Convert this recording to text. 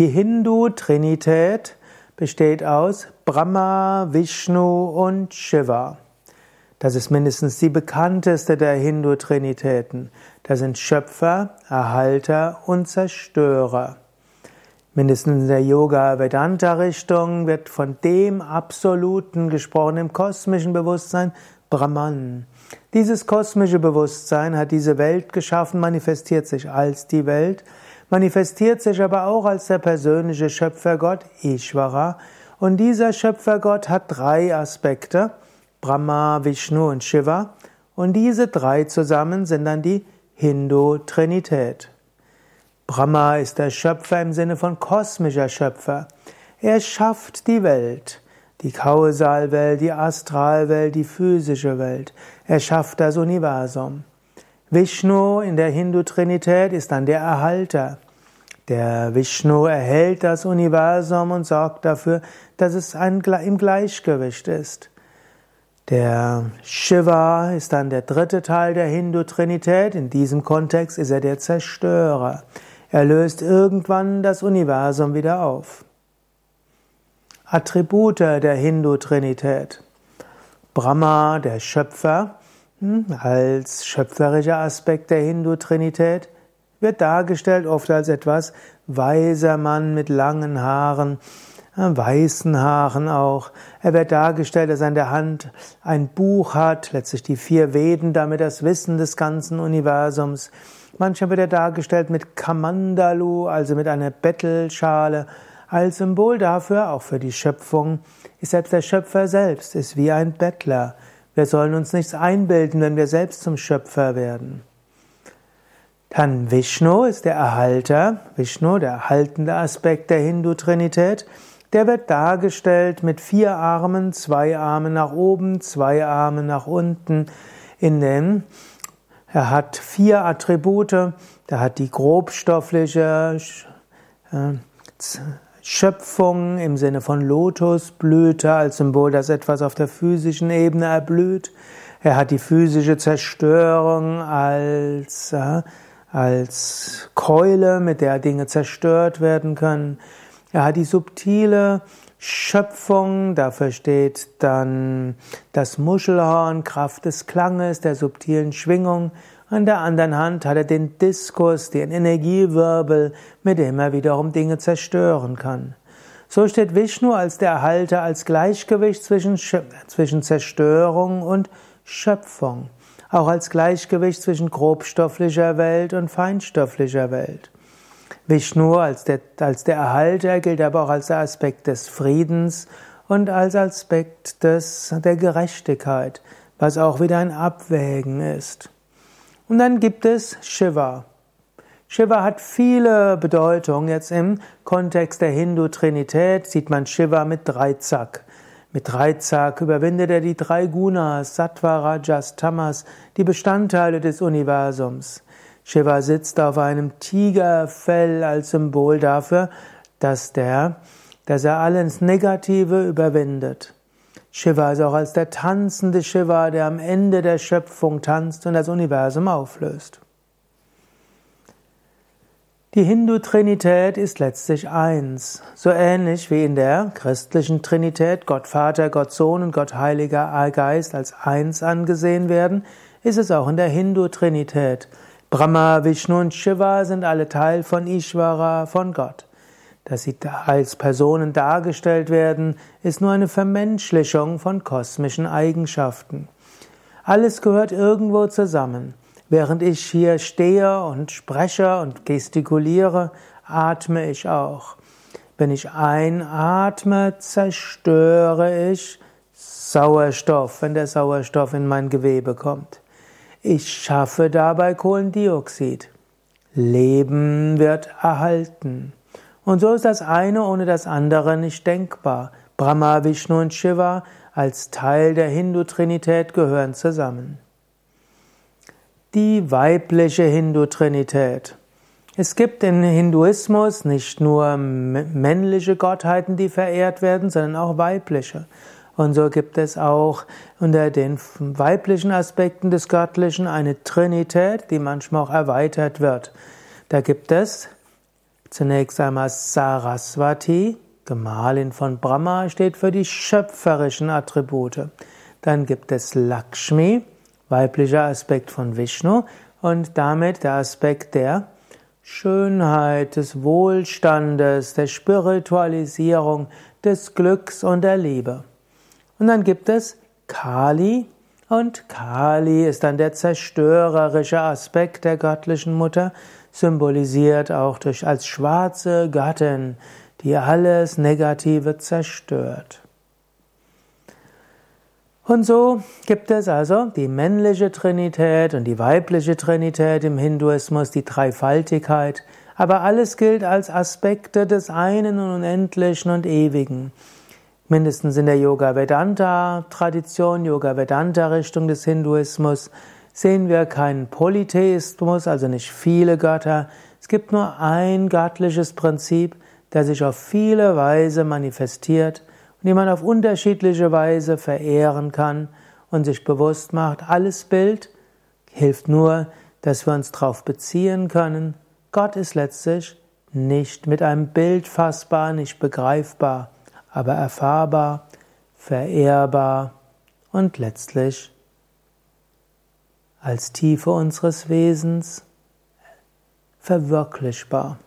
Die Hindu-Trinität besteht aus Brahma, Vishnu und Shiva. Das ist mindestens die bekannteste der Hindu-Trinitäten. Das sind Schöpfer, Erhalter und Zerstörer. Mindestens in der Yoga-Vedanta-Richtung wird von dem Absoluten gesprochen, im kosmischen Bewusstsein, Brahman. Dieses kosmische Bewusstsein hat diese Welt geschaffen, manifestiert sich als die Welt, manifestiert sich aber auch als der persönliche Schöpfergott Ishvara. Und dieser Schöpfergott hat drei Aspekte. Brahma, Vishnu und Shiva. Und diese drei zusammen sind dann die Hindu-Trinität. Brahma ist der Schöpfer im Sinne von kosmischer Schöpfer. Er schafft die Welt, die Kausalwelt, die Astralwelt, die physische Welt. Er schafft das Universum. Vishnu in der Hindu-Trinität ist dann der Erhalter. Der Vishnu erhält das Universum und sorgt dafür, dass es ein, im Gleichgewicht ist. Der Shiva ist dann der dritte Teil der Hindu-Trinität. In diesem Kontext ist er der Zerstörer. Er löst irgendwann das Universum wieder auf. Attribute der Hindu-Trinität. Brahma, der Schöpfer, als schöpferischer Aspekt der Hindu-Trinität, wird dargestellt oft als etwas weiser Mann mit langen Haaren, weißen Haaren auch. Er wird dargestellt, dass er in der Hand ein Buch hat, letztlich die vier Veden, damit das Wissen des ganzen Universums. Manchmal wird er dargestellt mit Kamandalu, also mit einer Bettelschale. Als Symbol dafür, auch für die Schöpfung, ist selbst der Schöpfer selbst, ist wie ein Bettler. Wir sollen uns nichts einbilden, wenn wir selbst zum Schöpfer werden. Dann Vishnu ist der Erhalter, Vishnu, der erhaltende Aspekt der Hindu-Trinität. Der wird dargestellt mit vier Armen, zwei Arme nach oben, zwei Arme nach unten. In dem er hat vier Attribute. Er hat die grobstoffliche äh, Schöpfung im Sinne von Lotusblüte als Symbol, dass etwas auf der physischen Ebene erblüht. Er hat die physische Zerstörung als, äh, als Keule, mit der Dinge zerstört werden können. Er hat die subtile Schöpfung, dafür steht dann das Muschelhorn, Kraft des Klanges, der subtilen Schwingung. An der anderen Hand hat er den Diskus, den Energiewirbel, mit dem er wiederum Dinge zerstören kann. So steht Vishnu als der Erhalter, als Gleichgewicht zwischen, zwischen Zerstörung und Schöpfung. Auch als Gleichgewicht zwischen grobstofflicher Welt und feinstofflicher Welt. Vishnu als der, als der Erhalter gilt aber auch als der Aspekt des Friedens und als Aspekt des, der Gerechtigkeit, was auch wieder ein Abwägen ist. Und dann gibt es Shiva. Shiva hat viele Bedeutungen. Jetzt im Kontext der Hindu-Trinität sieht man Shiva mit drei Zack. Mit drei Zack überwindet er die drei Gunas, Sattva, Rajas, Tamas, die Bestandteile des Universums. Shiva sitzt auf einem Tigerfell als Symbol dafür, dass, der, dass er alles Negative überwindet. Shiva ist auch als der tanzende Shiva, der am Ende der Schöpfung tanzt und das Universum auflöst. Die Hindu-Trinität ist letztlich eins, so ähnlich wie in der christlichen Trinität Gott Vater, Gott Sohn und Gott Heiliger Geist als eins angesehen werden, ist es auch in der Hindu-Trinität. Brahma, Vishnu und Shiva sind alle Teil von Ishvara, von Gott. Dass sie als Personen dargestellt werden, ist nur eine Vermenschlichung von kosmischen Eigenschaften. Alles gehört irgendwo zusammen. Während ich hier stehe und spreche und gestikuliere, atme ich auch. Wenn ich einatme, zerstöre ich Sauerstoff, wenn der Sauerstoff in mein Gewebe kommt. Ich schaffe dabei Kohlendioxid. Leben wird erhalten. Und so ist das eine ohne das andere nicht denkbar. Brahma, Vishnu und Shiva als Teil der Hindu-Trinität gehören zusammen. Die weibliche Hindu-Trinität. Es gibt im Hinduismus nicht nur männliche Gottheiten, die verehrt werden, sondern auch weibliche. Und so gibt es auch unter den weiblichen Aspekten des Göttlichen eine Trinität, die manchmal auch erweitert wird. Da gibt es Zunächst einmal Saraswati, Gemahlin von Brahma, steht für die schöpferischen Attribute. Dann gibt es Lakshmi, weiblicher Aspekt von Vishnu und damit der Aspekt der Schönheit, des Wohlstandes, der Spiritualisierung, des Glücks und der Liebe. Und dann gibt es Kali und Kali ist dann der zerstörerische Aspekt der göttlichen Mutter, symbolisiert auch durch als schwarze Gattin, die alles Negative zerstört. Und so gibt es also die männliche Trinität und die weibliche Trinität im Hinduismus, die Dreifaltigkeit, aber alles gilt als Aspekte des einen und Unendlichen und Ewigen. Mindestens in der Yoga Vedanta Tradition, Yoga Vedanta Richtung des Hinduismus sehen wir keinen Polytheismus, also nicht viele Götter. Es gibt nur ein göttliches Prinzip, der sich auf viele Weise manifestiert und die man auf unterschiedliche Weise verehren kann und sich bewusst macht, alles Bild hilft nur, dass wir uns darauf beziehen können. Gott ist letztlich nicht mit einem Bild fassbar, nicht begreifbar, aber erfahrbar, verehrbar und letztlich als Tiefe unseres Wesens verwirklichbar.